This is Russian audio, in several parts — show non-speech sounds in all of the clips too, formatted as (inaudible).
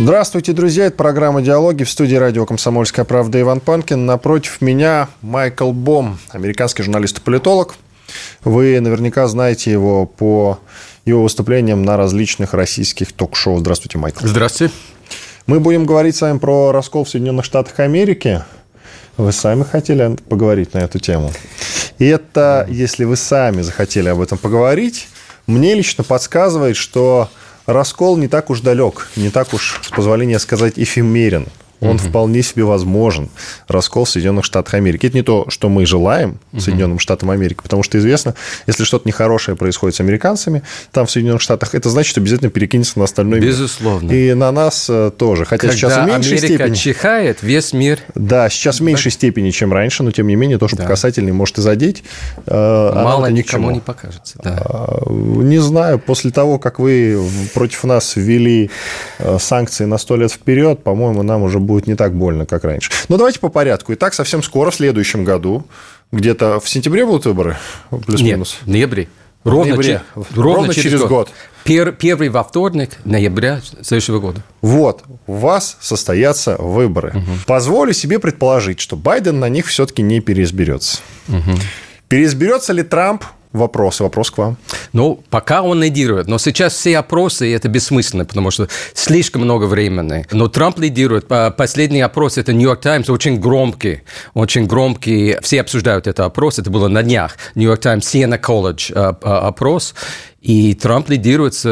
Здравствуйте, друзья. Это программа «Диалоги» в студии радио «Комсомольская правда» Иван Панкин. Напротив меня Майкл Бом, американский журналист и политолог. Вы наверняка знаете его по его выступлениям на различных российских ток-шоу. Здравствуйте, Майкл. Здравствуйте. Мы будем говорить с вами про раскол в Соединенных Штатах Америки. Вы сами хотели поговорить на эту тему. И это, если вы сами захотели об этом поговорить, мне лично подсказывает, что раскол не так уж далек, не так уж, с позволения сказать, эфемерен он угу. вполне себе возможен. Раскол в Соединенных Штатах Америки. Это не то, что мы желаем угу. Соединенным Штатам Америки, потому что известно, если что-то нехорошее происходит с американцами там, в Соединенных Штатах, это значит, что обязательно перекинется на остальной мир. Безусловно. И на нас э, тоже. Хотя Когда сейчас в меньшей Америка степени... чихает, весь мир... Да, сейчас в меньшей степени, чем раньше, но тем не менее, то, что да. по касательной может и задеть, э, Мало никому не покажется. Да. А, не знаю, после того, как вы против нас ввели э, санкции на сто лет вперед, по-моему, нам уже будет не так больно, как раньше. Но давайте по порядку. Итак, совсем скоро, в следующем году, где-то в сентябре будут выборы? Плюс-минус. Нет, в ноябре. Ровно, ноябре. ровно, ровно через, через год. год. Пер, первый во вторник ноября следующего года. Вот, у вас состоятся выборы. Угу. Позволю себе предположить, что Байден на них все-таки не переизберется. Угу. Переизберется ли Трамп, Вопрос, вопрос к вам. Ну, пока он лидирует. Но сейчас все опросы, это бессмысленно, потому что слишком много времени. Но Трамп лидирует. Последний опрос, это Нью-Йорк Таймс, очень громкий. Очень громкий. Все обсуждают этот опрос. Это было на днях. Нью-Йорк Таймс, Сиена колледж опрос. И Трамп лидирует с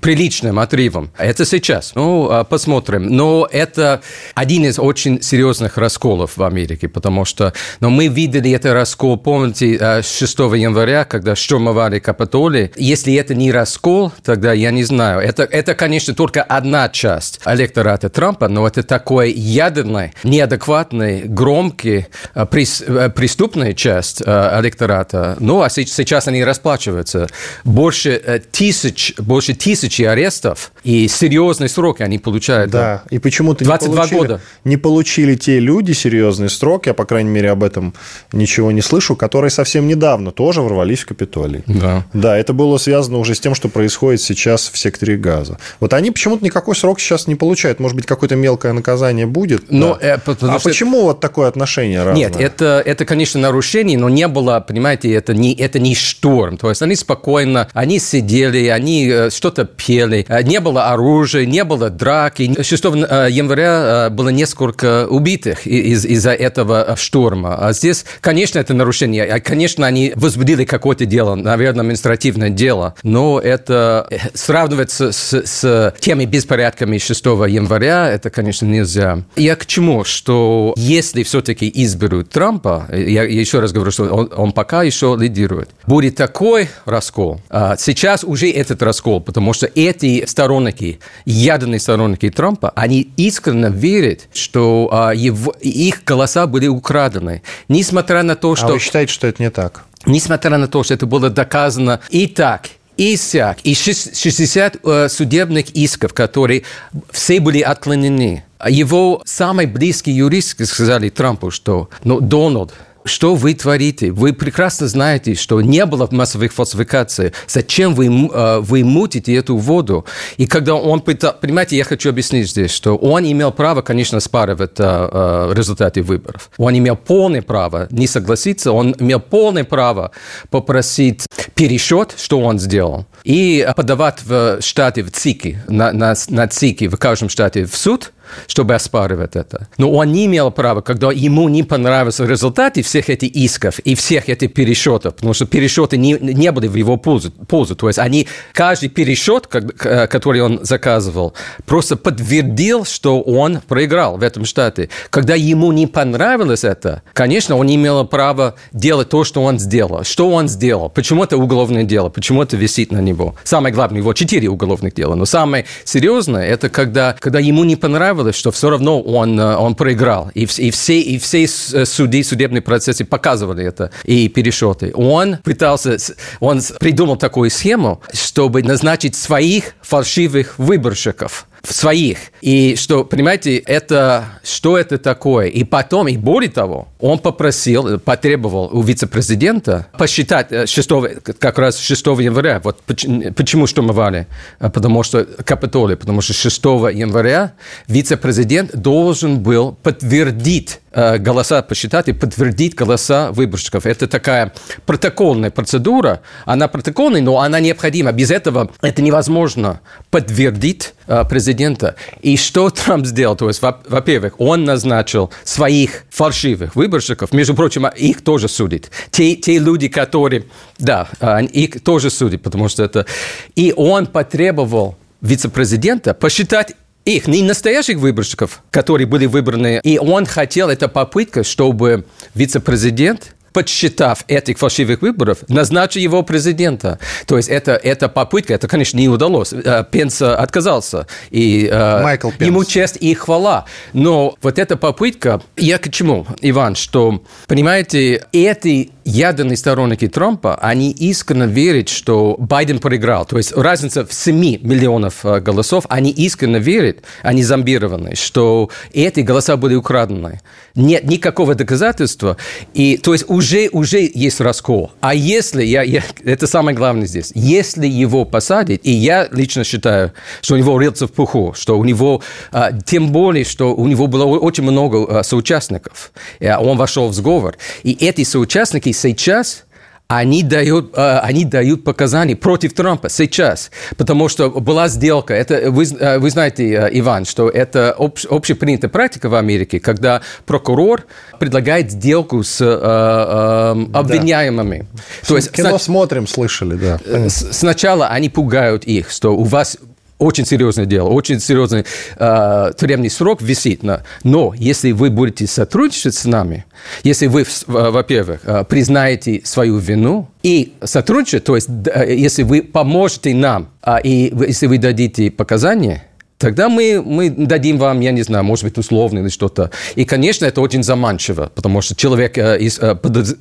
приличным отрывом. Это сейчас. Ну, а, посмотрим. Но это один из очень серьезных расколов в Америке, потому что но мы видели этот раскол, помните, 6 а, января, когда штурмовали Капитолий. Если это не раскол, тогда я не знаю. Это, это конечно, только одна часть электората Трампа, но это такой ядерный, неадекватный, громкий, а, преступная часть электората. Ну, а сейчас они расплачиваются. Больше больше э, тысяч, больше тысячи арестов и серьезные сроки они получают. Да, и почему-то 22 не получили, года. не получили те люди серьезные сроки, я, по крайней мере, об этом ничего не слышу, которые совсем недавно тоже ворвались в Капитолий. Да. Да, это было связано уже с тем, что происходит сейчас в секторе газа. Вот они почему-то никакой срок сейчас не получают. Может быть, какое-то мелкое наказание будет? Но, да. э, а что... почему вот такое отношение разное? Нет, это, это, конечно, нарушение, но не было, понимаете, это не, это не шторм. То есть они спокойно они сидели, они э, что-то пели, э, не было оружия, не было драки. 6 э, января было несколько убитых из- из-за этого шторма. А здесь, конечно, это нарушение. А, конечно, они возбудили какое-то дело, наверное, административное дело, но это сравнивать с, с, теми беспорядками 6 января, это, конечно, нельзя. Я к чему? Что если все-таки изберут Трампа, я еще раз говорю, что он, он пока еще лидирует, будет такой раскол, а, сейчас уже этот раскол, потому что эти сторонники, ядерные сторонники Трампа, они искренне верят, что а, его, их голоса были украдены. Несмотря на то, что... А вы считаете, что это не так? Несмотря на то, что это было доказано и так, и сяк, и 60 э, судебных исков, которые все были отклонены. Его самый близкий юрист сказали Трампу, что ну, Дональд, что вы творите? Вы прекрасно знаете, что не было массовых фальсификаций. Зачем вы, э, вы мутите эту воду? И когда он пытал... Понимаете, я хочу объяснить здесь, что он имел право, конечно, спаривать э, результаты выборов. Он имел полное право не согласиться, он имел полное право попросить пересчет, что он сделал, и подавать в штате, в ЦИКи, на, на, на ЦИКи в каждом штате в суд – чтобы оспаривать это. Но он не имел права, когда ему не понравился результаты всех этих исков и всех этих пересчетов, потому что пересчеты не, не были в его пользу, пользу. То есть они, каждый пересчет, который он заказывал, просто подтвердил, что он проиграл в этом штате. Когда ему не понравилось это, конечно, он имел права делать то, что он сделал. Что он сделал? Почему это уголовное дело? Почему это висит на него? Самое главное, его четыре уголовных дела. Но самое серьезное, это когда, когда ему не понравилось оказывалось, что все равно он, э, он проиграл. И, и, все, и все суды, судебные процессы показывали это и пересчеты. Он пытался, он придумал такую схему, чтобы назначить своих фальшивых выборщиков в своих. И что, понимаете, это, что это такое? И потом, и более того, он попросил, потребовал у вице-президента посчитать 6, э, как раз 6 января. Вот почему штурмовали? Э, потому что Капитолий, потому что 6 января вице-президент должен был подтвердить голоса посчитать и подтвердить голоса выборщиков. Это такая протокольная процедура. Она протокольная, но она необходима. Без этого это невозможно подтвердить э, президента. И что (laughs) Трамп сделал? То есть, во-первых, он назначил своих фальшивых выборщиков. Между прочим, их тоже судит. Те, те люди, которые... Да, их тоже судят, потому что это... И он потребовал вице-президента посчитать их, не настоящих выборщиков, которые были выбраны. И он хотел, это попытка, чтобы вице-президент подсчитав этих фальшивых выборов, назначил его президента. То есть это, это попытка, это, конечно, не удалось. Э, Пенс отказался. И э, Майкл Пенс. ему честь и хвала. Но вот эта попытка, я к чему, Иван, что, понимаете, эти ядерные сторонники Трампа, они искренне верят, что Байден проиграл. То есть разница в 7 миллионов э, голосов, они искренне верят, они зомбированы, что эти голоса были украдены. Нет никакого доказательства. И, то есть уже, уже есть раскол. А если, я, я, это самое главное здесь, если его посадить, и я лично считаю, что у него рылся в пуху, что у него, а, тем более, что у него было очень много а, соучастников, он вошел в сговор, и эти соучастники сейчас они дают, э, они дают показания против Трампа сейчас, потому что была сделка. Это, вы, э, вы знаете, э, Иван, что это общ, общепринятая практика в Америке, когда прокурор предлагает сделку с э, э, обвиняемыми. Да. То есть, Кино смотрим, слышали, да. Сначала они пугают их, что у вас очень серьезное дело, очень серьезный э, тюремный срок висит. На, но если вы будете сотрудничать с нами, если вы, во-первых, э, признаете свою вину и сотрудничать, то есть э, если вы поможете нам, э, и если вы дадите показания, тогда мы, мы дадим вам, я не знаю, может быть, условно или что-то. И, конечно, это очень заманчиво, потому что человек э,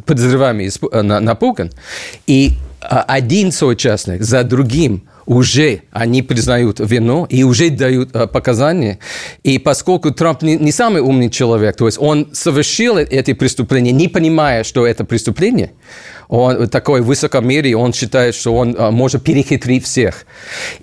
подозреваемый напуган, и один соучастник за другим уже они признают вину и уже дают э, показания. И поскольку Трамп не, не самый умный человек, то есть он совершил эти преступления, не понимая, что это преступление, он такой высокомерие, он считает, что он э, может перехитрить всех.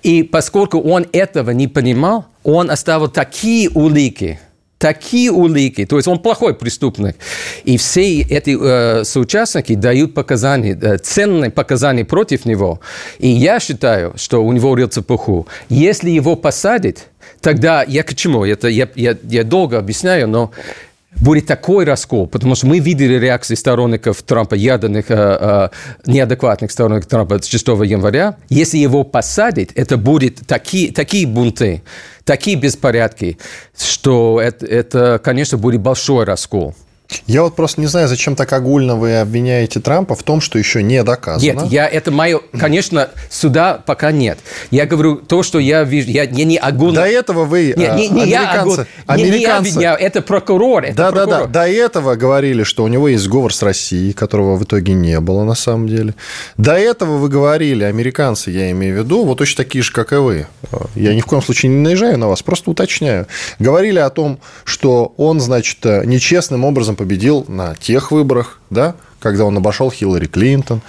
И поскольку он этого не понимал, он оставил такие улики, такие улики, то есть он плохой преступник. И все эти э, соучастники дают показания, э, ценные показания против него. И я считаю, что у него рыльца пуху. Если его посадят, тогда я к чему? Это я, я, я долго объясняю, но будет такой раскол, потому что мы видели реакции сторонников Трампа, ядерных, э, э, неадекватных сторонников Трампа 6 января. Если его посадят, это будет такие, такие бунты, такие беспорядки, что это, это, конечно, будет большой раскол. Я вот просто не знаю, зачем так огульно вы обвиняете Трампа в том, что еще не доказано. Нет, я, это мое, конечно, суда пока нет. Я говорю то, что я вижу, я, я не огульно... До этого вы, нет, не, не американцы... Я, огуль... американцы... Не, не я это прокурор. Это да, прокурор. да, да. До этого говорили, что у него есть сговор с Россией, которого в итоге не было на самом деле. До этого вы говорили, американцы, я имею в виду, вот точно такие же, как и вы. Я ни в коем случае не наезжаю на вас, просто уточняю. Говорили о том, что он, значит, нечестным образом победил на тех выборах, да, когда он обошел Хиллари Клинтон.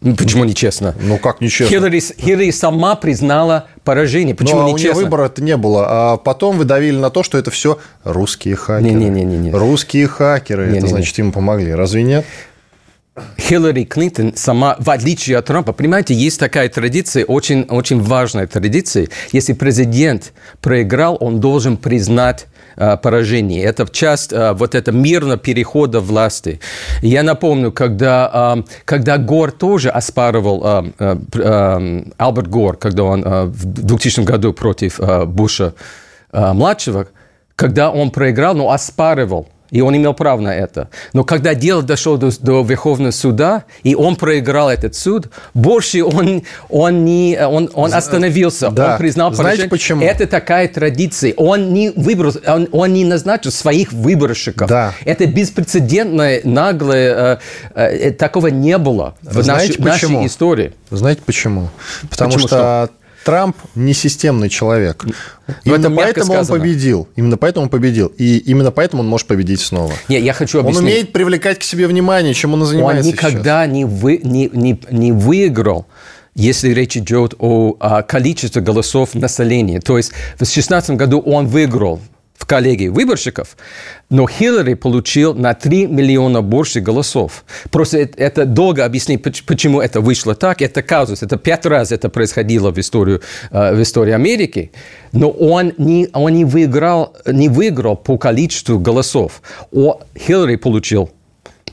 Ну, почему нечестно? Ну, как нечестно? Хиллари, Хиллари сама признала поражение. Почему ну, а нечестно? у нее выбора-то не было. А потом вы давили на то, что это все русские хакеры. Не, не, не, не. Русские хакеры. Не, это не, значит, не. им помогли. Разве нет? Хиллари Клинтон сама, в отличие от Трампа, понимаете, есть такая традиция, очень, очень важная традиция. Если президент проиграл, он должен признать Э, поражение. Это часть э, вот это мирного перехода власти. Я напомню, когда, э, когда Гор тоже оспаривал, Альберт Гор, когда он в 2000 году против Буша младшего, когда он проиграл, но оспаривал и он имел право на это. Но когда дело дошло до, до Верховного суда, и он проиграл этот суд, больше он, он, не, он, он остановился, Да. он признал Знаете поражение. почему? Это такая традиция. Он не выбрал, он, он не назначил своих выборщиков. Да. Это беспрецедентное, наглое, э, э, такого не было Вы в нашей, знаете почему? нашей истории. Знаете почему? Потому Почему что Трамп не системный человек. Ну, Именно поэтому сказано. он победил. Именно поэтому он победил. И именно поэтому он может победить снова. Не, я хочу Он объяснить. умеет привлекать к себе внимание, чем он и он занимается никогда не, вы, не, не, не выиграл, если речь идет о, а, количестве голосов населения. То есть в 2016 году он выиграл в коллегии выборщиков, но Хиллари получил на 3 миллиона больше голосов. Просто это, это долго объяснить, поч- почему это вышло так. Это казус. Это пять раз это происходило в, историю, э, в истории Америки. Но он не, он не, выиграл, не выиграл по количеству голосов. О, Хиллари получил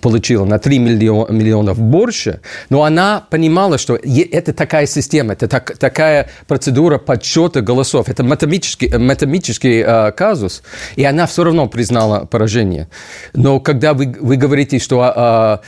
получила на 3 миллиона, миллионов больше, но она понимала, что это такая система, это так- такая процедура подсчета голосов, это математический, э, математический э, казус, и она все равно признала поражение. Но когда вы, вы говорите, что э,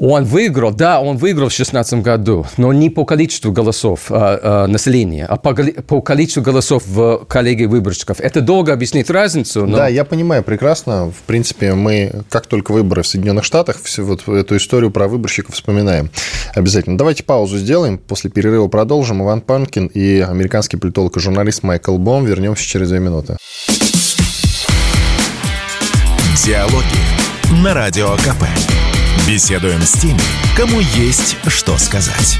он выиграл, да, он выиграл в 2016 году, но не по количеству голосов э, э, населения, а по, по количеству голосов в коллегии выборщиков. Это долго объяснить разницу, но... Да, я понимаю прекрасно. В принципе, мы, как только выборы в Соединенных Штатах, всю вот эту историю про выборщиков вспоминаем. Обязательно. Давайте паузу сделаем. После перерыва продолжим. Иван Панкин и американский политолог и журналист Майкл Бом. Вернемся через две минуты. Диалоги на Радио КП. Беседуем с теми, кому есть что сказать.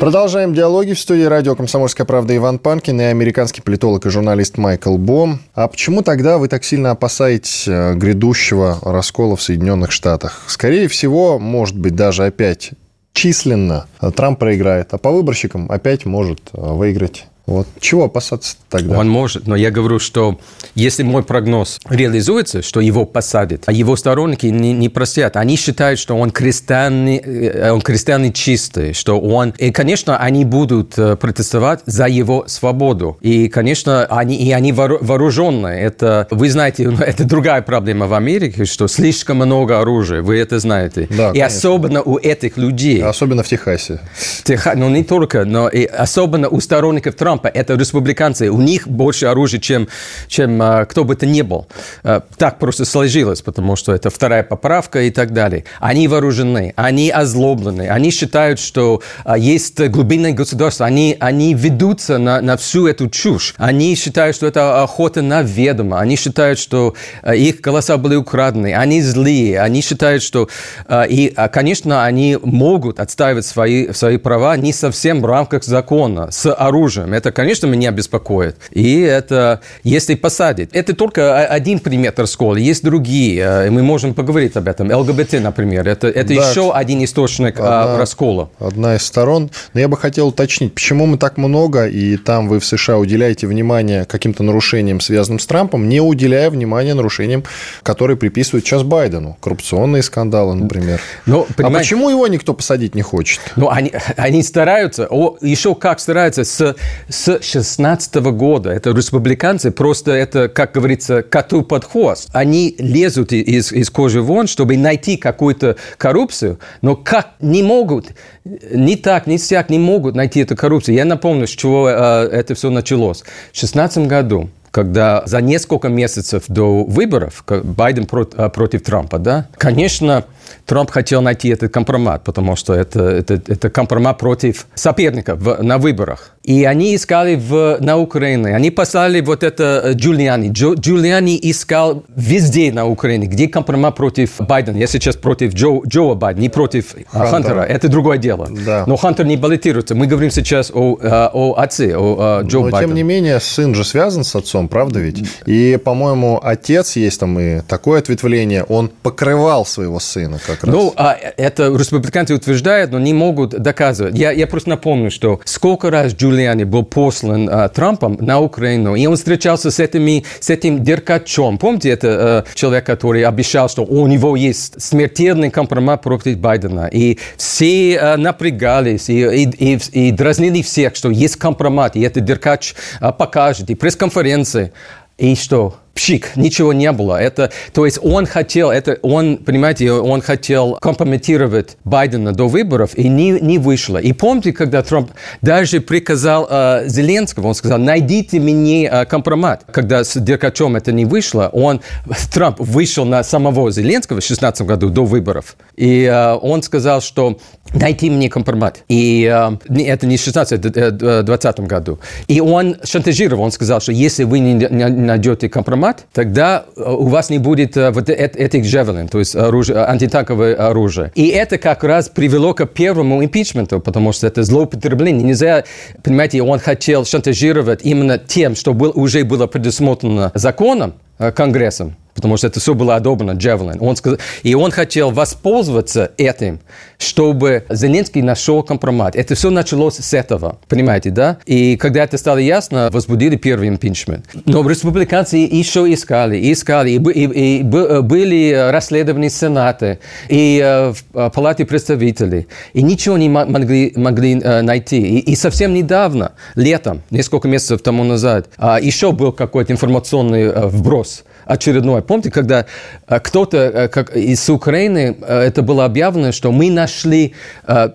Продолжаем диалоги в студии радио «Комсомольская правда» Иван Панкин и американский политолог и журналист Майкл Бом. А почему тогда вы так сильно опасаетесь э, грядущего раскола в Соединенных Штатах? Скорее всего, может быть, даже опять численно э, Трамп проиграет, а по выборщикам опять может э, выиграть. Вот чего опасаться тогда? Он может, но я говорю, что если мой прогноз реализуется, что его посадят, а его сторонники не, не простят, они считают, что он крестьянный, э, он крестьянный чистый, что он... И, конечно, они будут э, протестовать за его свободу. И, конечно, они, и они воору- вооруженные. Это, вы знаете, ну, это другая проблема в Америке, что слишком много оружия, вы это знаете. Да, и конечно. особенно у этих людей. Особенно в Техасе. Теха- ну не только, но и особенно у сторонников Трампа, это республиканцы, у них больше оружия, чем, чем а, кто бы то ни был. А, так просто сложилось, потому что это вторая поправка и так далее. Они вооружены, они озлоблены, они считают, что а, есть глубинное государство, они, они ведутся на, на всю эту чушь. Они считают, что это охота на ведомо, они считают, что а, их голоса были украдены, они злые, они считают, что... а, И, конечно, они могут отстаивать свои, свои права не совсем в рамках закона, с оружием. Это, конечно, меня беспокоит. И это, если посадить, это только один пример раскола, есть другие, э, и мы можем поговорить об этом. ЛГБТ, например, это, это Да. еще один источник а, Одна- раскола. Одна из сторон. Но я бы хотел уточнить, почему мы так много, и там вы в США уделяете внимание каким-то нарушениям, связанным с Трампом, не уделяя внимания нарушениям, которые приписывают сейчас Байдену. Коррупционные скандалы, например. Но, А понимаете- почему его никто посадить не хочет? Ну, они, они стараются, о, еще как стараются, с, с 16 года. Это республиканцы, просто это, как говорится, коту под хвост. Они лезут из, из кожи вон, чтобы найти какую-то коррупцию, но как не могут, ни так, ни сяк не могут найти эту коррупцию. Я напомню, с чего э, это все началось. В 16 году когда за несколько месяцев до выборов Байден а, против Трампа, да, конечно, Трамп хотел найти этот компромат, потому что это, это, это компромат против соперника в- на выборах. И они искали в, на Украине, они послали вот это э, Джулиани. Джо- Джулиани искал везде на Украине, где компромат против Байдена. Я сейчас против Джо, Джоа Байдена, не против Хантера. Хантера. Это другое дело. Да. Но Хантер не баллотируется. Мы говорим сейчас о, э, о отце, о, э, Джо Но, тем не менее, сын же связан с отцом, правда ведь? И, по-моему, отец, есть там и такое ответвление, он покрывал своего сына как раз. Ну, а, это республиканцы утверждают, но не могут доказывать. Я, я просто напомню, что сколько раз Джулиани был послан а, Трампом на Украину, и он встречался с, этими, с этим Деркачом. Помните, это э, человек, который обещал, что у него есть смертельный компромат против Байдена. И все э, напрягались и, и, и, и дразнили всех, что есть компромат, и это Деркач э, покажет, и пресс-конференции. И что? Пшик, ничего не было. Это, то есть он хотел, это он, понимаете, он хотел компрометировать Байдена до выборов, и не, не вышло. И помните, когда Трамп даже приказал э, Зеленскому, он сказал, найдите мне э, компромат. Когда с Деркачем это не вышло, он, (laughs) Трамп вышел на самого Зеленского в 2016 году до выборов, и э, он сказал, что найти мне компромат. И э, это не в 16, это 20 году. И он шантажировал, он сказал, что если вы не найдете компромат, тогда э, у вас не будет э, вот этих джавелин, то есть оружие, антитанковое оружие. И это как раз привело к первому импичменту, потому что это злоупотребление. Нельзя, понимаете, он хотел шантажировать именно тем, что был, уже было предусмотрено законом, э, Конгрессом потому что это все было одобрено, Джавелин. Он сказал, и он хотел воспользоваться этим, чтобы Зеленский нашел компромат. Это все началось с этого, понимаете, да? И когда это стало ясно, возбудили первый импичмент. Но республиканцы еще искали, искали, и, и, и были расследованы Сенаты, и э, в э, Палате представителей, и ничего не могли, могли э, найти. И, и совсем недавно, летом, несколько месяцев тому назад, еще был какой-то информационный вброс очередной. Помните, когда э, кто-то э, как из Украины, э, это было объявлено, что мы нашли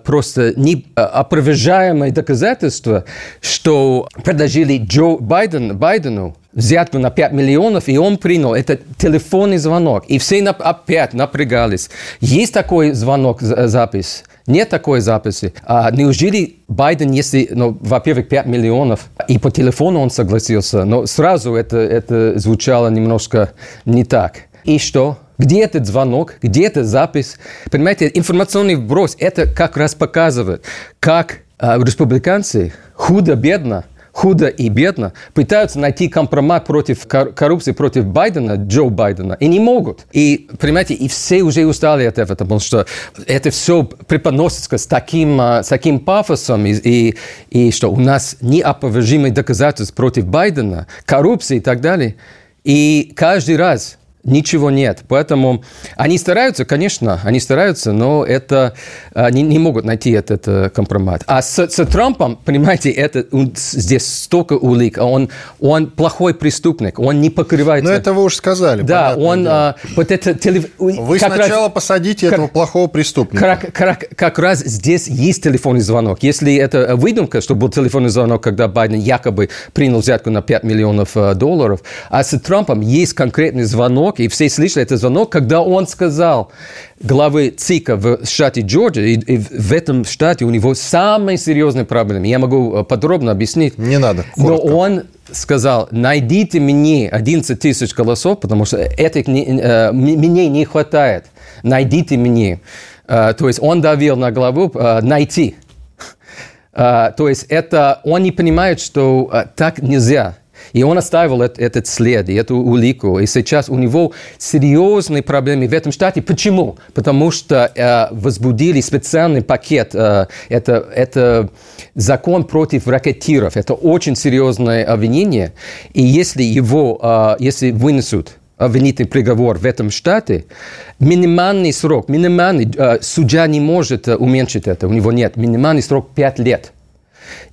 просто неопровержаемое доказательство, что предложили Джо Байден, Байдену взятку на 5 миллионов, и он принял. Это телефонный звонок. И все опять напрягались. Есть такой звонок, запись? Нет такой записи. А неужели Байден, если, ну, во-первых, 5 миллионов, и по телефону он согласился, но сразу это, это звучало немножко не так. И что? Где этот звонок? Где эта запись? Понимаете, информационный вброс, это как раз показывает, как э, республиканцы худо-бедно худо и бедно, пытаются найти компромат против коррупции, против Байдена, Джо Байдена, и не могут. И, понимаете, и все уже устали от этого, потому что это все преподносится с таким, а, с таким пафосом, и, и, и что у нас неопровержимые доказательства против Байдена, коррупции и так далее. И каждый раз Ничего нет. Поэтому они стараются, конечно, они стараются, но это они не могут найти этот, этот компромат. А с, с Трампом, понимаете, это здесь столько улик. Он, он плохой преступник, он не покрывается. Но это вы уже сказали. Да, он а, вот это телев... Вы как сначала раз, посадите как, этого плохого преступника. Как, как, как раз здесь есть телефонный звонок. Если это выдумка, что был телефонный звонок, когда Байден якобы принял взятку на 5 миллионов э, долларов, а с Трампом есть конкретный звонок звонок, и все слышали этот звонок, когда он сказал главы ЦИКа в штате Джорджия, и, и в этом штате у него самые серьезные проблемы. Я могу э, подробно объяснить. Не надо. Коротко. Но он сказал, найдите мне 11 тысяч голосов, потому что этих не, э, мне не хватает. Найдите мне. Э, то есть он давил на главу э, найти. Э, то есть это он не понимает, что э, так нельзя. И он оставил этот, след, эту улику. И сейчас у него серьезные проблемы в этом штате. Почему? Потому что э, возбудили специальный пакет. Э, это, это закон против ракетиров. Это очень серьезное обвинение. И если его, э, если вынесут обвинительный приговор в этом штате, минимальный срок, минимальный, э, судья не может э, уменьшить это, у него нет, минимальный срок 5 лет.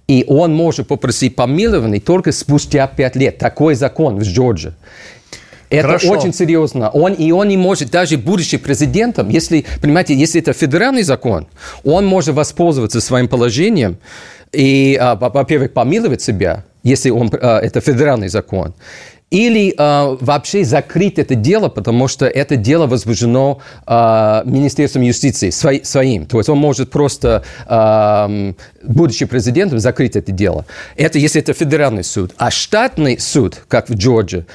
И он может попросить помилования только спустя пять лет. Такой закон в Джорджии. Это Хорошо. очень серьезно. Он, и он не может, даже будучи президентом, если, понимаете, если это федеральный закон, он может воспользоваться своим положением и, а, во-первых, помиловать себя, если он, а, это федеральный закон, или э, вообще закрыть это дело, потому что это дело возбуждено э, Министерством юстиции свой, своим. То есть он может просто, э, будучи президентом, закрыть это дело. Это если это федеральный суд. А штатный суд, как в Джорджии,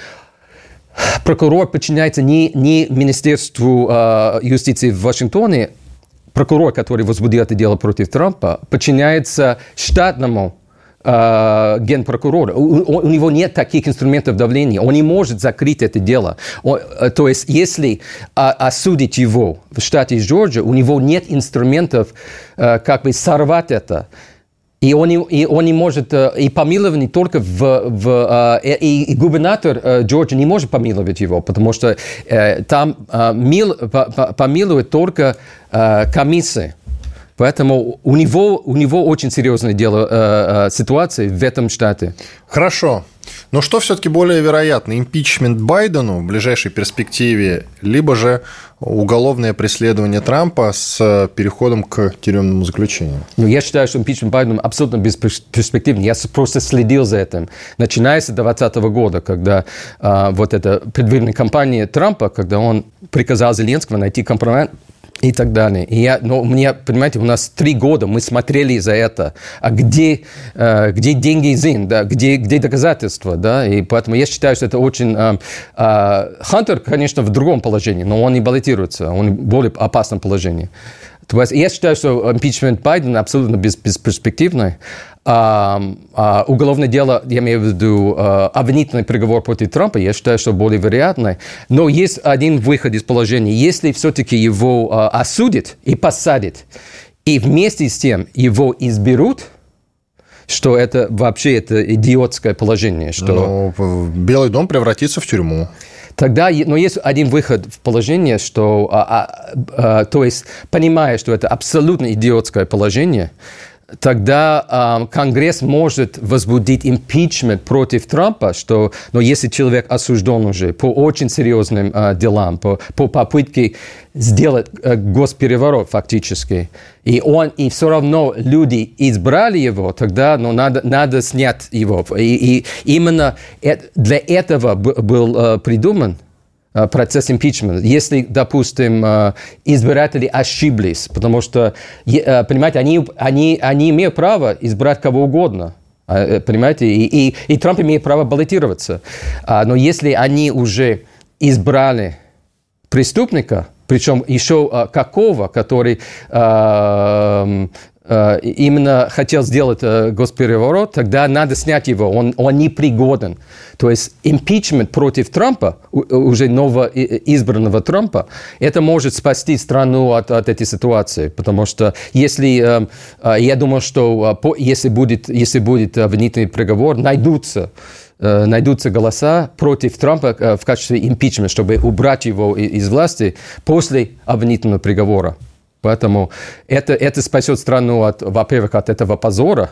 прокурор подчиняется не, не Министерству э, юстиции в Вашингтоне, прокурор, который возбудил это дело против Трампа, подчиняется штатному э, генпрокурора. У, у него нет таких инструментов давления. Он не может закрыть это дело. Он, э, то есть, если а, осудить его в штате Джорджия, у него нет инструментов э, как бы сорвать это. И он, и он не может, э, и помиловать только в, в э, и, и губернатор Джорджии не может помиловать его, потому что там мил, помилует только комиссия. Поэтому у него, у него очень серьезное дело, э, э, ситуация в этом штате. Хорошо. Но что все-таки более вероятно? Импичмент Байдену в ближайшей перспективе, либо же уголовное преследование Трампа с переходом к тюремному заключению? Ну, я считаю, что импичмент Байдена абсолютно бесперспективный. Я просто следил за этим. Начиная с 2020 года, когда а, вот эта предвыборная кампания Трампа, когда он приказал Зеленскому найти компромат и так далее. И я, но мне, понимаете, у нас три года мы смотрели за это. А где, э, где деньги ЗИН, да? где, где доказательства? Да? И поэтому я считаю, что это очень... Э, э, Хантер, конечно, в другом положении, но он не баллотируется, он в более опасном положении. То есть я считаю, что импичмент Байдена абсолютно бесперспективный а, а, уголовное дело, я имею в виду а, обвинительный приговор против Трампа, я считаю, что более вероятный. Но есть один выход из положения. Если все-таки его а, осудят и посадят, и вместе с тем его изберут, что это вообще это идиотское положение. Что... Ну, Белый дом превратится в тюрьму. Тогда, но есть один выход в положение, что, а, а, а, то есть, понимая, что это абсолютно идиотское положение, тогда э, Конгресс может возбудить импичмент против Трампа, что, но если человек осужден уже по очень серьезным э, делам, по, по попытке сделать э, госпереворот фактически, и он, и все равно люди избрали его, тогда ну, надо, надо снять его. И, и именно для этого был э, придуман процесс импичмента. Если, допустим, э, избиратели ошиблись, потому что, э, понимаете, они, они, они имеют право избрать кого угодно. Понимаете? И, и, и Трамп имеет право баллотироваться. А, но если они уже избрали преступника, причем еще какого, который Э, именно хотел сделать э, госпереворот, тогда надо снять его, он, он непригоден. То есть импичмент против Трампа, уже нового избранного Трампа, это может спасти страну от, от этой ситуации. Потому что если, э, я думаю, что если будет, если будет обвинительный приговор, найдутся найдутся голоса против Трампа в качестве импичмента, чтобы убрать его из власти после обвинительного приговора. Поэтому это, это спасет страну, от, во-первых, от этого позора.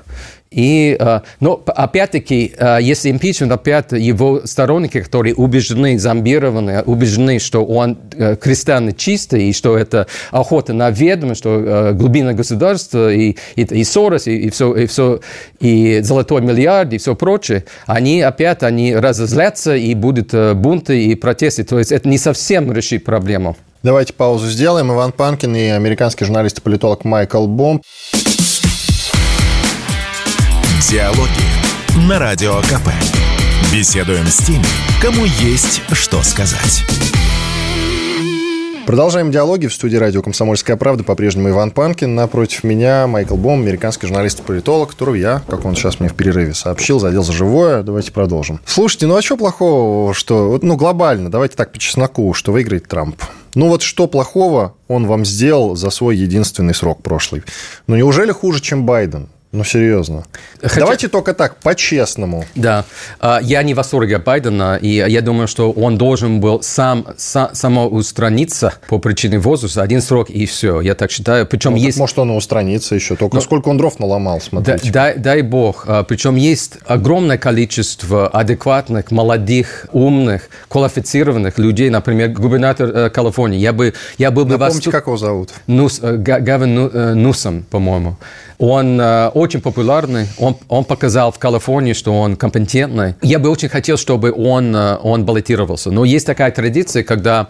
И, э, но опять-таки, э, если импичмент, опять его сторонники, которые убеждены, зомбированы, убеждены, что он э, кристально чистый, и что это охота на ведомость, что глубина государства, и, и, и Сорос, и, и, все, и, все, и золотой миллиард, и все прочее, они опять они разозлятся, и будут бунты и протесты. То есть это не совсем решит проблему. Давайте паузу сделаем. Иван Панкин и американский журналист и политолог Майкл Бом. Диалоги на Радио КП. Беседуем с теми, кому есть что сказать. Продолжаем диалоги в студии радио «Комсомольская правда». По-прежнему Иван Панкин. Напротив меня Майкл Бом, американский журналист и политолог, которого я, как он сейчас мне в перерыве сообщил, задел за живое. Давайте продолжим. Слушайте, ну а что плохого, что, ну глобально, давайте так по чесноку, что выиграет Трамп? Ну вот что плохого он вам сделал за свой единственный срок прошлый? Ну неужели хуже, чем Байден? Ну, серьезно. Хотя... Давайте только так, по-честному. Да. А, я не в восторге Байдена, и я думаю, что он должен был сам, сам самоустраниться по причине возраста. Один срок, и все. Я так считаю. Причем ну, есть... Может, он и устранится еще. Только Но... сколько он дров наломал, смотрите. Да, дай, дай бог. А, Причем есть огромное количество адекватных, молодых, умных, квалифицированных людей. Например, губернатор э, Калифорнии. Я бы, я был бы Напомните, вас... как его зовут? Нус, э, Гавин э, Нусом, по-моему. Он э, очень популярный. Он, он показал в Калифорнии, что он компетентный. Я бы очень хотел, чтобы он, э, он баллотировался. Но есть такая традиция, когда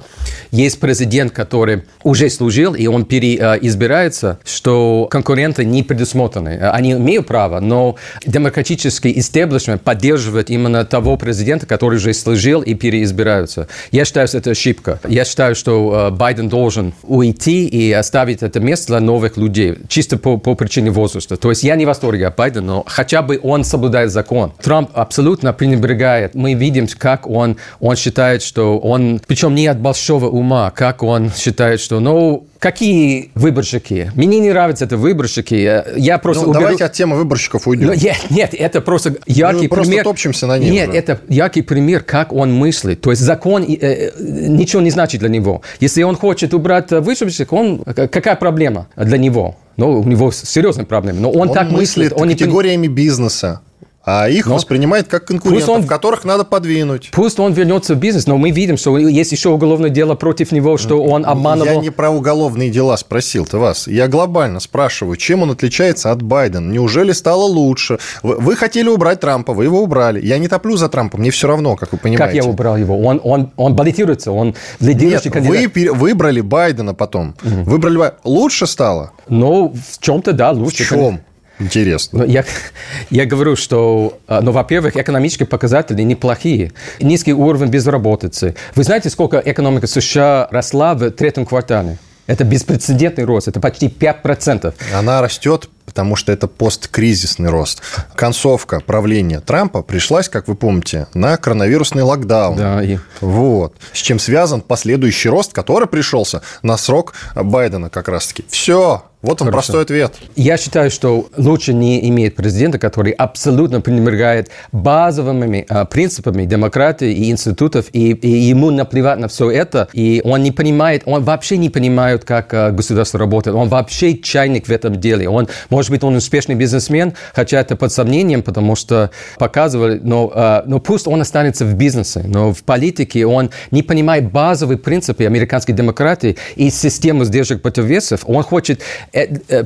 есть президент, который уже служил, и он переизбирается, что конкуренты не предусмотрены. Они имеют право, но демократический истеблишмент поддерживает именно того президента, который уже служил и переизбираются. Я считаю, что это ошибка. Я считаю, что э, Байден должен уйти и оставить это место для новых людей, чисто по, по причине возраста. То есть я не в восторге от Байдена, но хотя бы он соблюдает закон. Трамп абсолютно пренебрегает. Мы видим, как он, он считает, что он, причем не от большого ума, как он считает, что, ну, какие выборщики? Мне не нравятся это выборщики. Я просто ну, уберу... Давайте от темы выборщиков уйдем. Ну, нет, нет, это просто яркий пример. просто топчемся на них Нет, уже. это яркий пример, как он мыслит. То есть закон э, э, ничего не значит для него. Если он хочет убрать выборщик, он какая проблема для него? Ну, у него серьезная проблема. Но он, он так мыслит. Он категориями не... бизнеса а их но воспринимает как конкурентов, он, которых надо подвинуть. Пусть он вернется в бизнес, но мы видим, что есть еще уголовное дело против него, что он обманывал. Я не про уголовные дела спросил-то вас. Я глобально спрашиваю, чем он отличается от Байдена? Неужели стало лучше? Вы, вы хотели убрать Трампа, вы его убрали. Я не топлю за Трампа, мне все равно, как вы понимаете. Как я убрал его? Он, он, он баллотируется, он лидирующий Нет, кандидат. вы выбрали Байдена потом. Угу. Выбрали Лучше стало? Ну, в чем-то да, лучше. В чем? Интересно. Но я, (laughs) я говорю, что, а, ну, во-первых, экономические показатели неплохие. Низкий уровень безработицы. Вы знаете, сколько экономика США росла в третьем квартале? Это беспрецедентный рост, это почти 5%. Она растет, потому что это посткризисный рост. Концовка правления Трампа пришлась, как вы помните, на коронавирусный локдаун. Да, и... Вот. С чем связан последующий рост, который пришелся на срок Байдена как раз-таки. Все, вот он, Хорошо. простой ответ. Я считаю, что лучше не иметь президента, который абсолютно пренебрегает базовыми а, принципами демократии и институтов, и, и ему наплевать на все это, и он не понимает, он вообще не понимает, как а, государство работает, он вообще чайник в этом деле. Он, может быть, он успешный бизнесмен, хотя это под сомнением, потому что показывали, но, а, но пусть он останется в бизнесе, но в политике он не понимает базовые принципы американской демократии и систему сдержек противовесов. Он хочет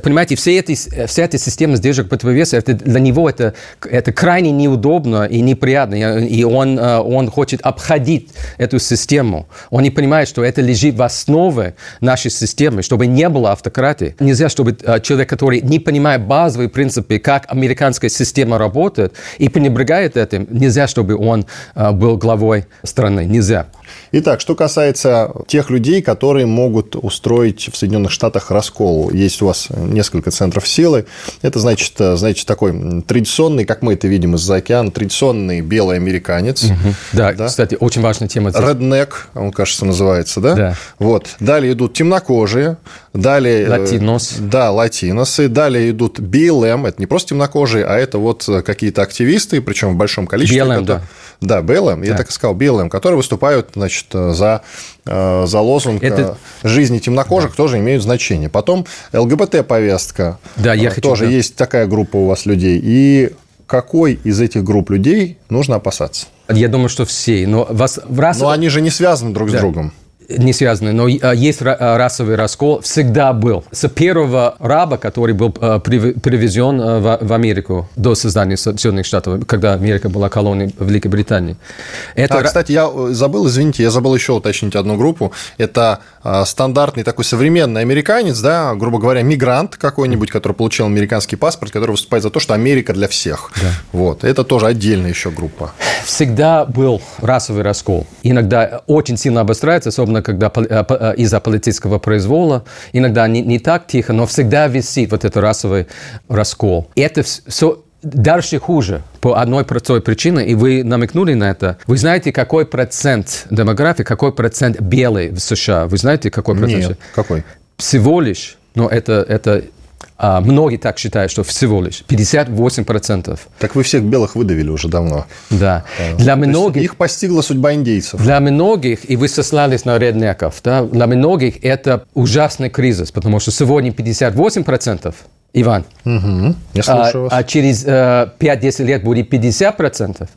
понимаете, все эти, вся эта система сдержек противовеса, это, для него это, это крайне неудобно и неприятно, и он, э, он хочет обходить эту систему. Он не понимает, что это лежит в основе нашей системы, чтобы не было автократии. Нельзя, чтобы человек, который не понимает базовые принципы, как американская система работает, и пренебрегает этим, нельзя, чтобы он был главой страны. Нельзя. Итак, что касается тех людей, которые могут устроить в Соединенных Штатах раскол. Есть у вас несколько центров силы. Это значит, знаете, такой традиционный, как мы это видим из-за океана, традиционный белый американец. Угу. Да, да, кстати, очень важная тема. Реднек, он, кажется, называется, да? Да. Вот. Далее идут темнокожие, далее... Э, Латинос. Да, латиносы. Далее идут BLM, это не просто темнокожие, а это вот какие-то активисты, причем в большом количестве. BLM, да. Да, BLM, я так и сказал, BLM, которые выступают, значит, за, э, за лозунг Это... жизни темнокожих, да. тоже имеют значение. Потом ЛГБТ-повестка. Да, я хочу... Тоже да. есть такая группа у вас людей. И какой из этих групп людей нужно опасаться? Я думаю, что все. Но, вас, раз... но они же не связаны друг да. с другом не связаны, но а, есть а, расовый раскол, всегда был. С первого раба, который был а, привезен в Америку до создания Соединенных Штатов, когда Америка была колонией Великобритании. Это... А, кстати, я э, забыл, извините, я забыл еще уточнить одну группу. Это стандартный такой современный американец, да, грубо говоря, мигрант какой-нибудь, который получил американский паспорт, который выступает за то, что Америка для всех. Да. Вот. Это тоже отдельная еще группа. Всегда был расовый раскол. Иногда очень сильно обостряется, особенно особенно когда э, э, из-за политического произвола, иногда не, не так тихо, но всегда висит вот этот расовый раскол. И это все дальше хуже по одной простой причине, и вы намекнули на это. Вы знаете, какой процент демографии, какой процент белый в США? Вы знаете, какой процент? Нет, какой? Всего лишь, но это, это а многие так считают, что всего лишь 58%. Так вы всех белых выдавили уже давно. Да. А, для многих... Их постигла судьба индейцев. Для многих, и вы сослались на реднеков, да, для многих это ужасный кризис, потому что сегодня 58%, Иван. Угу. Я слушаю а, вас. А через э, 5-10 лет будет 50%,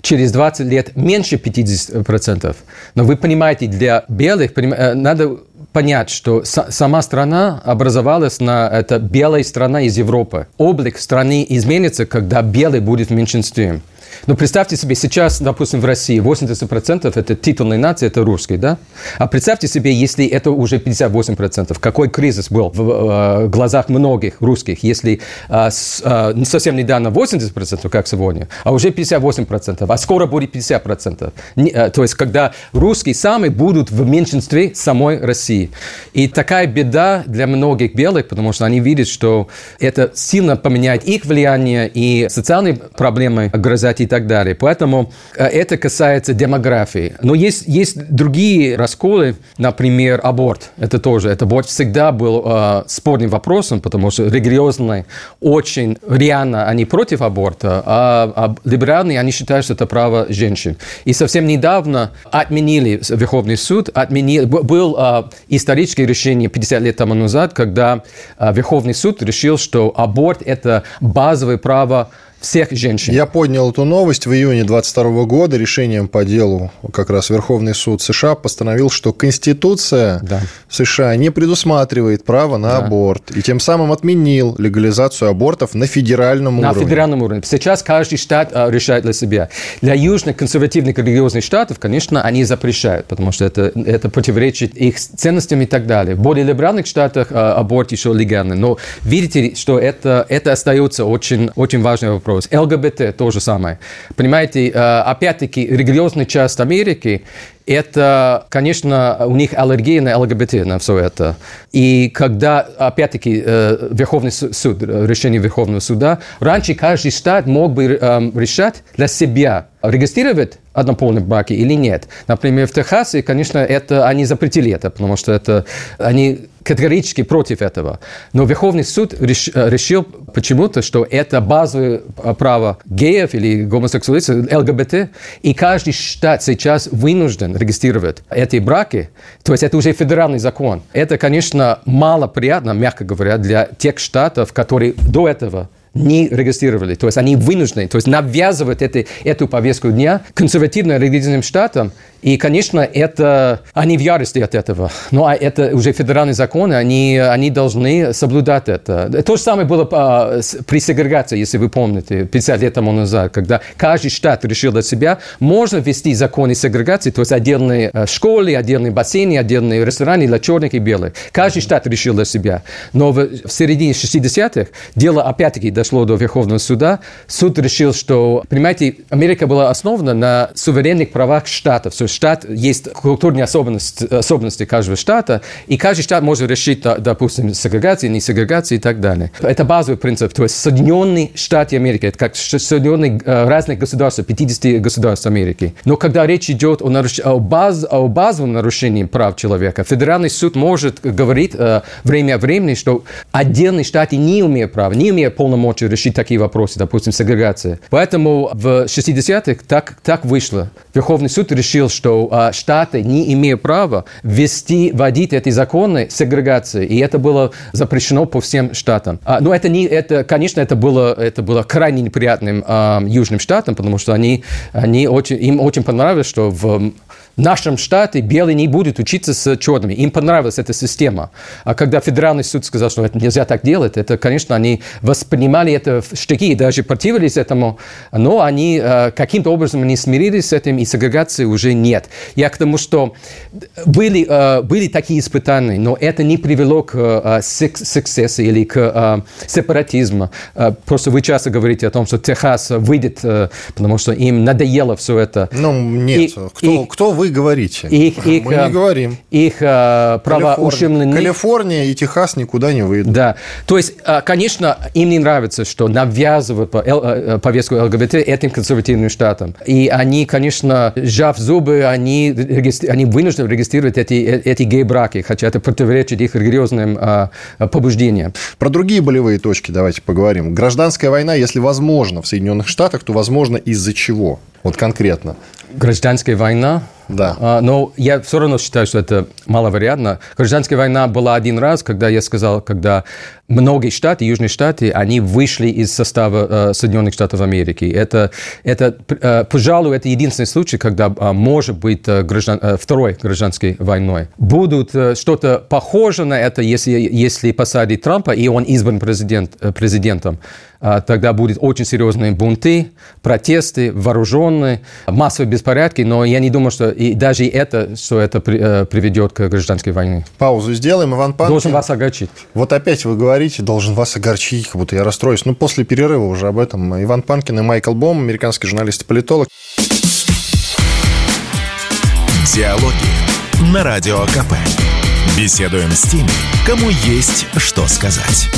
через 20 лет меньше 50%. Но вы понимаете, для белых э, надо понять, что сама страна образовалась на это белая страна из Европы. Облик страны изменится, когда белый будет в меньшинстве. Но представьте себе, сейчас, допустим, в России 80% это титульной нации, это русский, да? А представьте себе, если это уже 58%, какой кризис был в э, глазах многих русских, если э, с, э, совсем недавно 80%, как сегодня, а уже 58%, а скоро будет 50%. Не, э, то есть, когда русские сами будут в меньшинстве самой России. И такая беда для многих белых, потому что они видят, что это сильно поменяет их влияние и социальные проблемы грозят и так далее. Поэтому э, это касается демографии. Но есть, есть другие расколы, например, аборт. Это тоже, это аборт всегда был э, спорным вопросом, потому что религиозные очень реально они против аборта, а, а либеральные они считают, что это право женщин. И совсем недавно отменили Верховный суд, отменил, был э, историческое решение 50 лет тому назад, когда э, Верховный суд решил, что аборт – это базовое право всех женщин. Я поднял эту новость в июне 22 года. Решением по делу как раз Верховный суд США постановил, что Конституция да. США не предусматривает право на да. аборт. И тем самым отменил легализацию абортов на федеральном на уровне. На федеральном уровне. Сейчас каждый штат а, решает для себя. Для южных консервативных религиозных штатов, конечно, они запрещают, потому что это, это противоречит их ценностям и так далее. В более либеральных штатах а, аборт еще легальный. Но видите, что это, это остается очень, очень важный вопрос. ЛГБТ то же самое. Понимаете, а, опять-таки, религиозная часть Америки это, конечно, у них аллергия на ЛГБТ, на все это. И когда, опять-таки, э, Верховный суд, решение Верховного суда, раньше каждый штат мог бы эм, решать для себя, регистрировать однополные браки или нет. Например, в Техасе, конечно, это, они запретили это, потому что это, они категорически против этого. Но Верховный суд реш, э, решил почему-то, что это базовое право геев или гомосексуалистов, ЛГБТ, и каждый штат сейчас вынужден регистрировать эти браки. То есть это уже федеральный закон. Это, конечно, мало приятно, мягко говоря, для тех штатов, которые до этого не регистрировали. То есть они вынуждены, то есть навязывают это, эту повестку дня консервативно-религиозным штатам. И, конечно, это, они в ярости от этого. Но а это уже федеральные законы, они, они должны соблюдать это. То же самое было а, при сегрегации, если вы помните, 50 лет тому назад, когда каждый штат решил для себя, можно ввести законы сегрегации, то есть отдельные э, школы, отдельные бассейны, отдельные рестораны для черных и белых. Каждый штат решил для себя. Но в, середине 60-х дело опять-таки дошло до Верховного суда, суд решил, что, понимаете, Америка была основана на суверенных правах штатов. Штат есть культурные особенности, особенности каждого штата, и каждый штат может решить, допустим, сегрегацию, не сегрегацию и так далее. Это базовый принцип. То есть Соединенные Штаты Америки, это как Соединенные э, разных государств, 50 государств Америки. Но когда речь идет о, наруш... о, баз... о базовом нарушении прав человека, федеральный суд может говорить э, время от времени, что отдельные штаты не имеют права, не имеют полномочий решить такие вопросы, допустим, сегрегация. Поэтому в 60-х так, так вышло. Верховный суд решил, что а, штаты не имеют права ввести, вводить эти законы сегрегации, и это было запрещено по всем штатам. А, но это не, это, конечно, это было, это было крайне неприятным а, южным штатам, потому что они, они очень, им очень понравилось, что в в нашем штате белые не будут учиться с черными. Им понравилась эта система. А когда федеральный суд сказал, что это нельзя так делать, это, конечно, они воспринимали это в штыки и даже противились этому, но они э, каким-то образом не смирились с этим, и сегрегации уже нет. Я к тому, что были, э, были такие испытания, но это не привело к э, сексессу или к сепаратизму. Просто вы часто говорите о том, что Техас выйдет, потому что им надоело все это. Ну, нет. И, кто, и, кто вы говорите. Их, их, Мы не э, говорим. Их э, права Калифорния. ущемлены. Калифорния и Техас никуда не выйдут. Да. То есть, э, конечно, им не нравится, что навязывают повестку ЛГБТ этим консервативным штатам. И они, конечно, сжав зубы, они, они вынуждены регистрировать эти, эти гей-браки, хотя это противоречит их религиозным побуждениям. Про другие болевые точки давайте поговорим. Гражданская война, если возможно в Соединенных Штатах, то возможно из-за чего? Вот конкретно. Гражданская война? Да. А, но я все равно считаю, что это маловероятно. Гражданская война была один раз, когда я сказал, когда многие штаты, южные штаты, они вышли из состава э, Соединенных Штатов Америки. Это, это э, пожалуй, это единственный случай, когда э, может быть э, граждан, э, второй гражданской войной. Будут э, что-то похоже на это, если, если посадить Трампа, и он избран президент, э, президентом. Э, тогда будут очень серьезные бунты, протесты, вооруженные, массовые беспорядки, но я не думаю, что и даже это, что это э, приведет к гражданской войне. Паузу сделаем. Иван Панкин. Должен вас огорчить. Вот опять вы говорите, должен вас огорчить, как будто я расстроюсь. Ну, после перерыва уже об этом. Иван Панкин и Майкл Бом, американский журналист и политолог. Диалоги на Радио КП. Беседуем с теми, кому есть что сказать.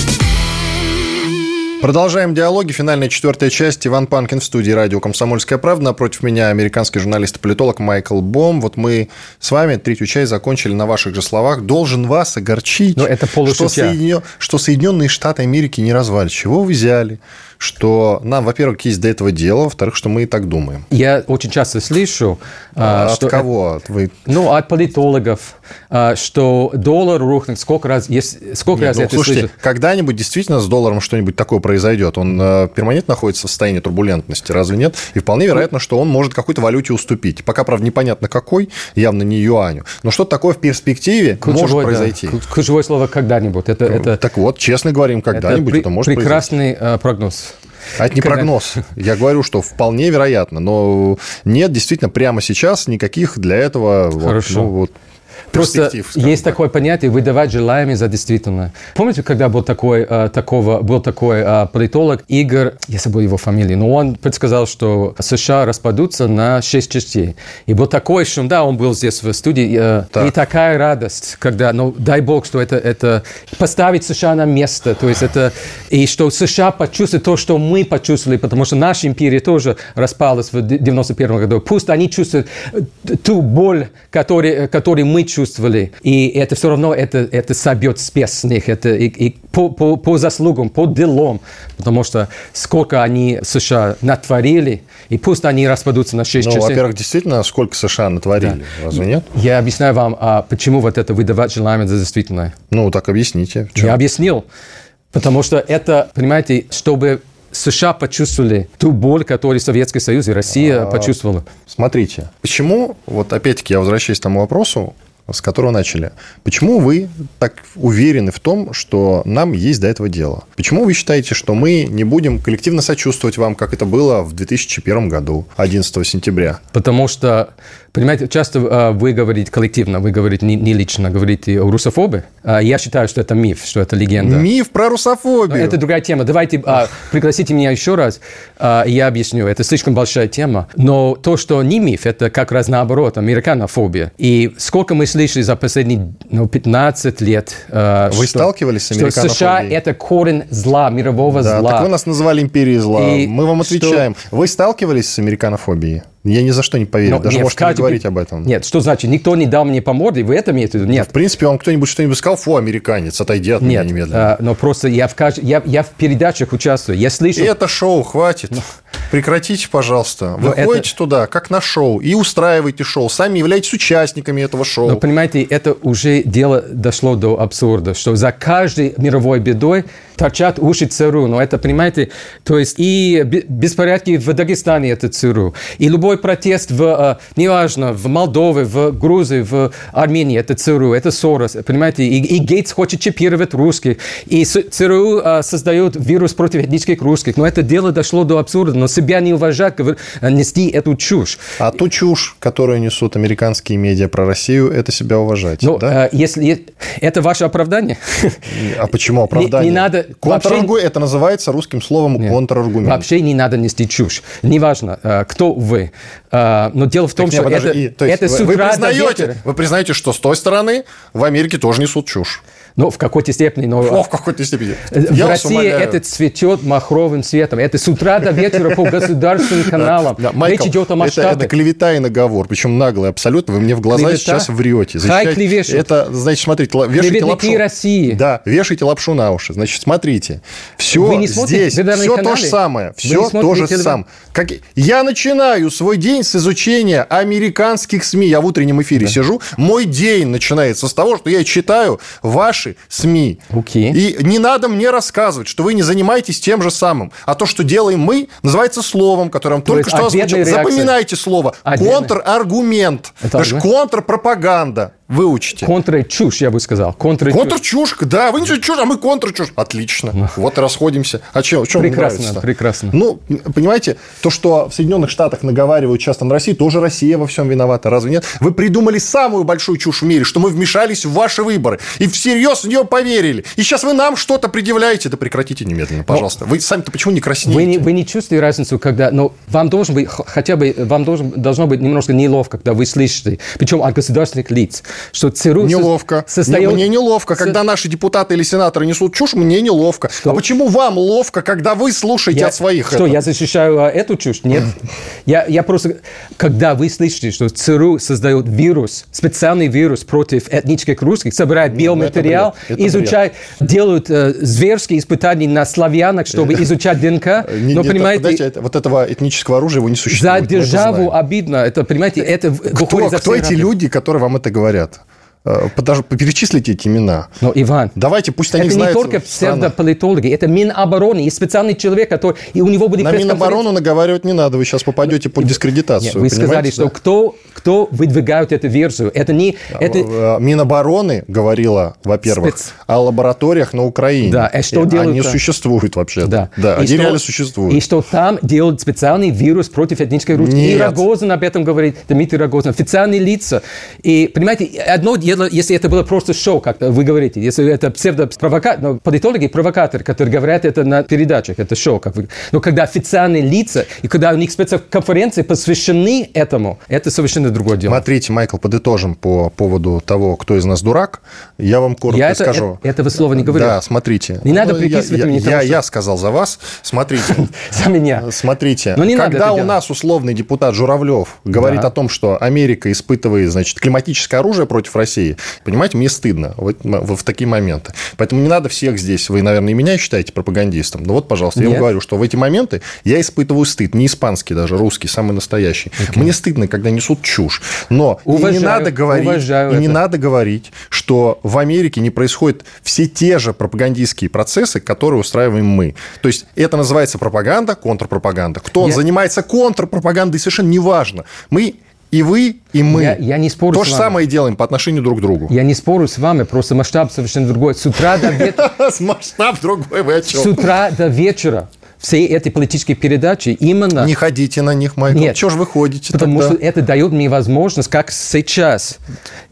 Продолжаем диалоги. Финальная четвертая часть. Иван Панкин в студии радио «Комсомольская правда». Напротив меня американский журналист и политолог Майкл Бом. Вот мы с вами третью часть закончили на ваших же словах. Должен вас огорчить, Но это что, Соединен... что Соединенные Штаты Америки не развалит. Чего вы взяли? Что нам, во-первых, есть до этого дело, во-вторых, что мы и так думаем. Я очень часто слышу, А от что кого? От- Вы... Ну, от политологов, а, что доллар рухнет. Сколько раз, если, сколько Нет, раз ну, я это слушайте, слышу? когда-нибудь действительно с долларом что-нибудь такое произойдет. Он э, перманентно находится в состоянии турбулентности, разве нет? И вполне вероятно, что он может какой-то валюте уступить. Пока, правда, непонятно какой, явно не юаню. Но что такое в перспективе может Ключевое, да, произойти. ку- ключевое слово «когда-нибудь». Это, это, Так вот, честно говорим, когда-нибудь при- это, может произойти. прекрасный а, прогноз. А это не прогноз. Я говорю, что вполне вероятно. Но нет действительно прямо сейчас никаких для этого вот, Хорошо. ну, вот, Просто есть так. такое понятие выдавать желаемое за действительное. Помните, когда был такой, э, такого, был такой э, политолог Игорь, я забыл его фамилию, но он предсказал, что США распадутся на шесть частей. И был такой шум, да, он был здесь в студии, э, Так. и такая радость, когда, ну, дай бог, что это, это поставить США на место, то есть это, и что США почувствуют то, что мы почувствовали, потому что наша империя тоже распалась в 91 году. Пусть они чувствуют э, ту боль, которую, которую мы чувствовали, и это все равно это, это собьет спесь с них, это и, и по, по, по заслугам, по делам, потому что сколько они США натворили, и пусть они распадутся на 6 Ну, частей. во-первых, действительно, сколько США натворили, разве нет? Я объясняю вам, а почему вот это выдавать желаемое за действительное. Ну, так объясните. Я объяснил. Потому что это, понимаете, чтобы США почувствовали ту боль, которую Советский Союз и Россия почувствовали. Смотрите, почему, вот опять-таки я возвращаюсь к тому вопросу, с которого начали. Почему вы так уверены в том, что нам есть до этого дело? Почему вы считаете, что мы не будем коллективно сочувствовать вам, как это было в 2001 году, 11 сентября? Потому что, понимаете, часто а, вы говорите коллективно, вы говорите не, не лично, говорите о русофобе. А, я считаю, что это миф, что это легенда. Миф про Но русофобию. Это другая тема. Давайте а, пригласите меня еще раз, а, я объясню. Это слишком большая тема. Но то, что не миф, это как раз наоборот, американофобия. И сколько мы слышали за последние ну, 15 лет... а, Вы что- сталкивались с Что США американофобией? – это корень зла, мирового Да, зла. так вы нас называли империей зла. И Мы вам что- отвечаем. Вы сталкивались с американофобией? Я ни за что не поверю. Но Даже нет, можете не говорить об этом. Нет, что значит? Никто не дал мне по морде, вы это имеете в виду? Нет. В принципе, вам кто-нибудь что-нибудь сказал, фу, американец, отойди от меня Нет, немедленно. а, но просто я в, кажд- я, я в передачах участвую, я слышу... И это шоу, хватит. Прекратите, пожалуйста. Вы Но это- туда, как на шоу, и устраиваете шоу. Сами являетесь участниками этого шоу. Но понимаете, это уже дело дошло до абсурда, что за каждой мировой бедой торчат уши ЦРУ. Но это, понимаете, то есть и бе- беспорядки в Дагестане это ЦРУ, и любой протест в, э, неважно, в Молдове, в Грузии, в Армении, это ЦРУ, это Сорос, понимаете, и, и Гейтс хочет чипировать русских, и ЦРУ э, создает вирус против этнических русских. Но это дело дошло до абсурда, но себя не уважать, говор- нести эту чушь. А ту чушь, которую несут американские медиа про Россию, это себя уважать. Ну, да? э, если это ваше оправдание, а почему оправдание? не надо- Контраргу- вообще- Это называется русским словом Нет. контраргумент. Вообще не надо нести чушь. Неважно, э, кто вы. Э, Но дело в том, Так, что не, подожди, это, и- то это с вы, вы утра до признаете, вы признаете, что с той стороны в Америке тоже несут чушь. Ну, в какой-то степени. Но О, в какой-то степени. э, в Я России умоляю. это цветет махровым цветом. Это с утра до вечера по государственным каналам. Да, Майкл, Речь идет о это, масштабах. это клевета и наговор, причем наглый абсолютно. Вы мне в глаза Клевета? сейчас врете. Хай клевещут. Это, значит, смотрите, вешайте Клеветники лапшу. России. Да, вешайте лапшу на уши. Значит, смотрите, все Вы не здесь, все то каналы? же самое, все то же самое. Как... Я начинаю свой день с изучения американских СМИ. Я в утреннем эфире сижу. Мой день начинается с того, что я читаю ваши СМИ. Окей. И не надо мне рассказывать, что вы не занимаетесь тем же самым. А то, что делаем мы, называется словом, которое вам только что ответная озвучил. Запоминайте слово. Ответная. Контраргумент. Это Это же аргумент? контрпропаганда. Выучите. Контра-чушь, я бы сказал. Контрчушь, да, вы не чушь, а мы контрчушь. Отлично. Вот и расходимся. А чем, чем Прекрасно, прекрасно. Ну, понимаете, то, что в Соединенных Штатах наговаривают часто на Россию, тоже Россия во всем виновата. Разве нет? Вы придумали самую большую чушь в мире, что мы вмешались в ваши выборы. И всерьез в нее поверили. И сейчас вы нам что-то предъявляете. Да прекратите немедленно, пожалуйста. Вы сами-то почему не краснеете? Вы не, вы не чувствуете разницу, когда, ну, вам должен быть, хотя бы, вам должен, должно быть немножко неловко, когда вы слышите, причем от государственных лиц, что ЦРУ Неловко. состоит... Мне неловко, когда наши депутаты или сенаторы несут чушь, мне неловко. Что? А почему вам ловко, когда вы слушаете Я- от своих Что, это? я защищаю а, эту чушь? Нет. (laughs) я, я просто... Когда вы слышите, что ЦРУ создает вирус, специальный вирус против этнических русских, собирает биоматериал, бред. Это изучает, делают э, зверские испытания на славянах, чтобы (laughs) изучать ДНК. Не- Но, понимаете, это- вот этого этнического оружия его не за существует. это державу обидно. Это, понимаете, это Кто, за кто эти люди, которые вам это говорят? Э, Подожди, перечислите эти имена. Но, Иван, Давайте, пусть они это не знают. только в странах. псевдополитологи, это Минобороны. Есть специальный человек, который... И у него были На. Миноборону наговаривать не надо, вы сейчас попадете под дискредитацию. Нет, вы сказали, понимаете, что да? кто, кто выдвигает эту версию. Это не... Это, Э, Минобороны говорила, во-первых, Спец- о лабораториях на Украине. Да, а что И делают Они существуют вообще. Да. да И они что- реально существуют. И что там делают специальный вирус против этнической русских. И Нет. Рогозин об этом говорит, Дмитрий Рогозин, официальные лица. И, понимаете, одно дело, если это было просто шоу, как вы говорите, если это псевдопровокатор, ну, политологи, провокаторы, которые говорят это на передачах, это шоу. Как вы... Но когда официальные лица, и когда у них спецконференции посвящены этому, это совершенно другое дело. Смотрите, Майкл, подытожим по поводу того, кто из нас дурак. Я вам коротко Я это- скажу. э- этого слова не говорю. Да, смотрите. Не надо Ну, я- приписывать я, мне я, того, что- я сказал за вас. Смотрите. (laughs) За меня. Смотрите, Ну, не надо когда это у нас условный депутат Журавлев говорит о том, что Америка испытывает, значит, климатическое оружие против России, понимаете, мне стыдно в, такие моменты. Поэтому не надо всех здесь, вы, наверное, и меня считаете пропагандистом. Ну вот, пожалуйста, я вам говорю, что в эти моменты я испытываю стыд, не испанский даже, русский, самый настоящий. Мне стыдно, когда несут чушь. Но и не Уважаю, надо говорить, уважаю и не это. надо говорить, что в Америке не происходят все те же пропагандистские процессы, которые устраиваем мы. То есть это называется пропаганда, контрпропаганда. Кто Я- занимается контрпропагандой, совершенно неважно. Мы и вы, и мы. Я- я не спорю То же самое делаем по отношению друг к другу. Я не спорю с вами, просто масштаб совершенно другой. С утра до вечера. (laughs) Масштаб другой, вы о чем? С утра до вечера все эти политические передачи именно Не ходите на них, Майкл. Нет. Чего же вы ходите потому тогда? что это дает мне возможность, как сейчас,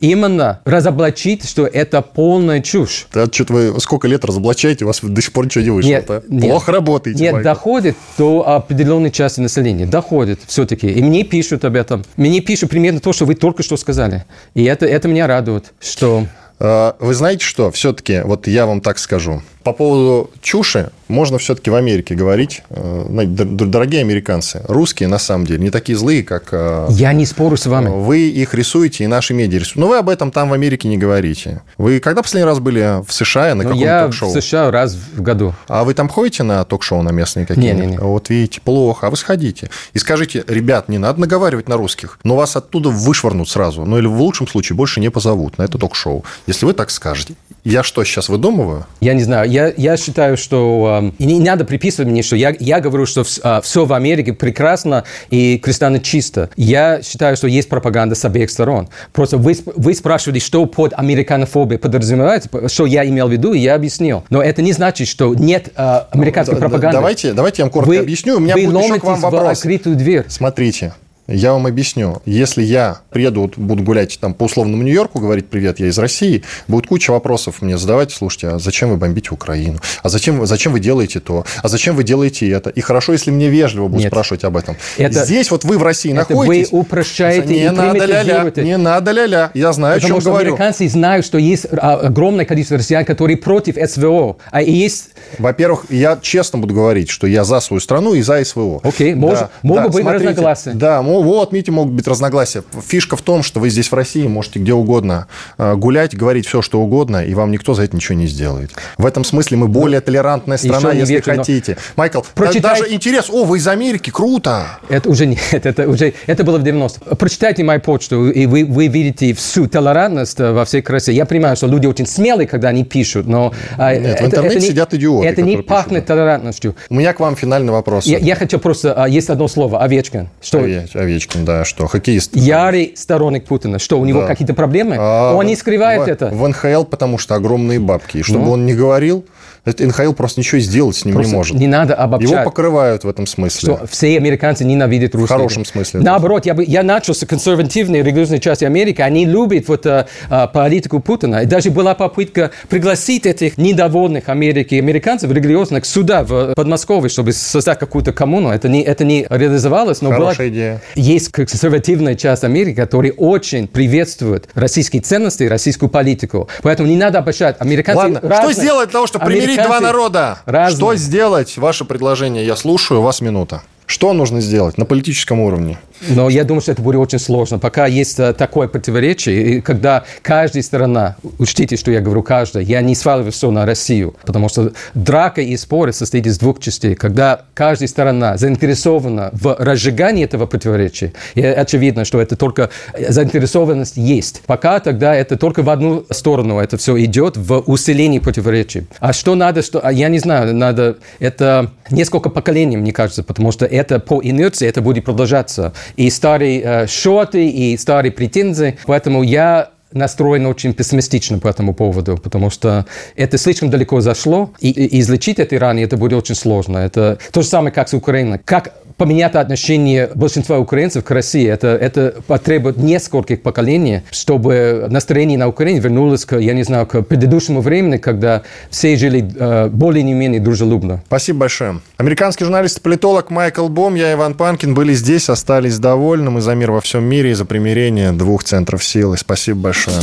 именно разоблачить, что это полная чушь. Да, что-то вы сколько лет разоблачаете, у вас до сих пор ничего не вышло. Нет, а? нет. Плохо работаете, Нет, Майкл. доходит до определенной части населения. Доходит все-таки. И мне пишут об этом. Мне пишут примерно то, что вы только что сказали. И это, это меня радует, что... А, Вы знаете что? Все-таки, вот я вам так скажу. По поводу чуши можно все-таки в Америке говорить. Э, Дорогие американцы, русские на самом деле не такие злые, как э, Я не спорю с вами. вы их рисуете и наши медиа рисуют. Но вы об этом там в Америке не говорите. Вы когда последний раз были в США на Но каком-то я в ток-шоу? США раз в году. А вы там ходите на ток-шоу на местные какие-нибудь? Не-не-не. Вот видите, плохо. А вы сходите и скажите, ребят, не надо наговаривать на русских, но вас оттуда вышвырнут сразу. Ну или в лучшем случае больше не позовут на это ток-шоу. Если вы так скажете. Я что, сейчас выдумываю? Я не знаю. Я, я считаю, что... и не надо приписывать мне, что я, я говорю, что все в Америке прекрасно и кристально чисто. Я считаю, что есть пропаганда с обеих сторон. Просто вы, вы спрашивали, что под американофобией подразумевается, что я имел в виду, и я объяснил. Но это не значит, что нет э, американской Да- да- пропаганды. Давайте, давайте я вам коротко вы, объясню. У меня будет еще к вам в вопрос. открытую дверь. Смотрите, я вам объясню. Если я приеду, вот буду гулять там по условному Нью-Йорку, говорить «Привет, я из России», будет куча вопросов мне задавать. Слушайте, а зачем вы бомбите Украину? А зачем, зачем вы делаете то? А зачем вы делаете это? И хорошо, если мне вежливо будут Нет. спрашивать об этом. Это- Здесь вот вы в России это находитесь. вы упрощаете не и надо ля-ля, не надо ля-ля. Я знаю, Потому о чем что говорю. американцы знают, что есть а, огромное количество россиян, которые против СВО. А есть Во-первых, я честно буду говорить, что я за свою страну и за СВО. Окей, мож- могут быть разногласия. Да, вот, видите, могут быть разногласия. Фишка в том, что вы здесь в России можете где угодно э, гулять, говорить все, что угодно, и вам никто за это ничего не сделает. В этом смысле мы более толерантная страна, если но- хотите. Майкл, да- Прочитайте- даже интерес, о, вы из Америки, круто! Это уже нет, это уже это было в 90 Прочитайте мою почту, и вы, вы видите всю толерантность э, во всей красе. Я понимаю, что люди очень смелые, когда они пишут, но... а, Нет, в интернете не- сидят идиоты, Это не которые пишут, пахнет толерантностью. У меня к вам финальный вопрос. Я, я хочу просто... а, Есть одно слово. Овечкин. Что? Ове- Овечкин, да, что, хоккеист. Ярый сторонник Путина. Что, у него Да. какие-то проблемы? А, Он не скрывает в, это. В НХЛ, потому что огромные бабки. И чтобы Ну. он не говорил, НХЛ просто ничего сделать с ним Просто не может. Не надо обобщать. Его покрывают в этом смысле. что все американцы ненавидят русских. хорошем смысле. Наоборот, я, бы, я начал с консервативной религиозной части Америки. Они любят вот, а, а, политику Путина. И даже была попытка пригласить этих недовольных Америки американцев религиозных сюда, в Подмосковье, чтобы создать какую-то коммуну. Это не, это не реализовалось, но Хорошая была- идея. есть консервативная часть Америки, которая очень приветствует российские ценности и российскую политику. Поэтому не надо обобщать. Американцы Ладно, что разные. сделать для того, чтобы примирить два Американцы народа? разные. Что сделать? Ваше предложение. Я слушаю, у вас минута. Что нужно сделать на политическом уровне? Но я думаю, что это будет очень сложно. Пока есть э, такое противоречие, и когда каждая сторона, учтите, что я говорю каждая, я не сваливаю все на Россию, потому что драка и споры состоит из двух частей. Когда каждая сторона заинтересована в разжигании этого противоречия, и очевидно, что это только э, заинтересованность есть. Пока тогда это только в одну сторону это все идет в усилении противоречий. А что надо, что, а я не знаю, надо, это несколько поколений, мне кажется, потому что это по инерции, это будет продолжаться. И старые э, шоты, и старые претензии. Поэтому я настроен очень пессимистично по этому поводу, потому что это слишком далеко зашло, и, и излечить этой раны это будет очень сложно. Это то же самое, как с Украиной. Как поменять отношение большинства украинцев к России, это, это потребует нескольких поколений, чтобы настроение на Украине вернулось к, я не знаю, к предыдущему времени, когда все жили э, более-менее дружелюбно. Спасибо большое. Американский журналист и политолог Майкл Бом, я Иван Панкин были здесь, остались довольны. Мы за мир во всем мире и за примирение двух центров силы. Спасибо большое.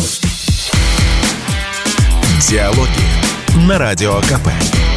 Диалоги на Радио КП.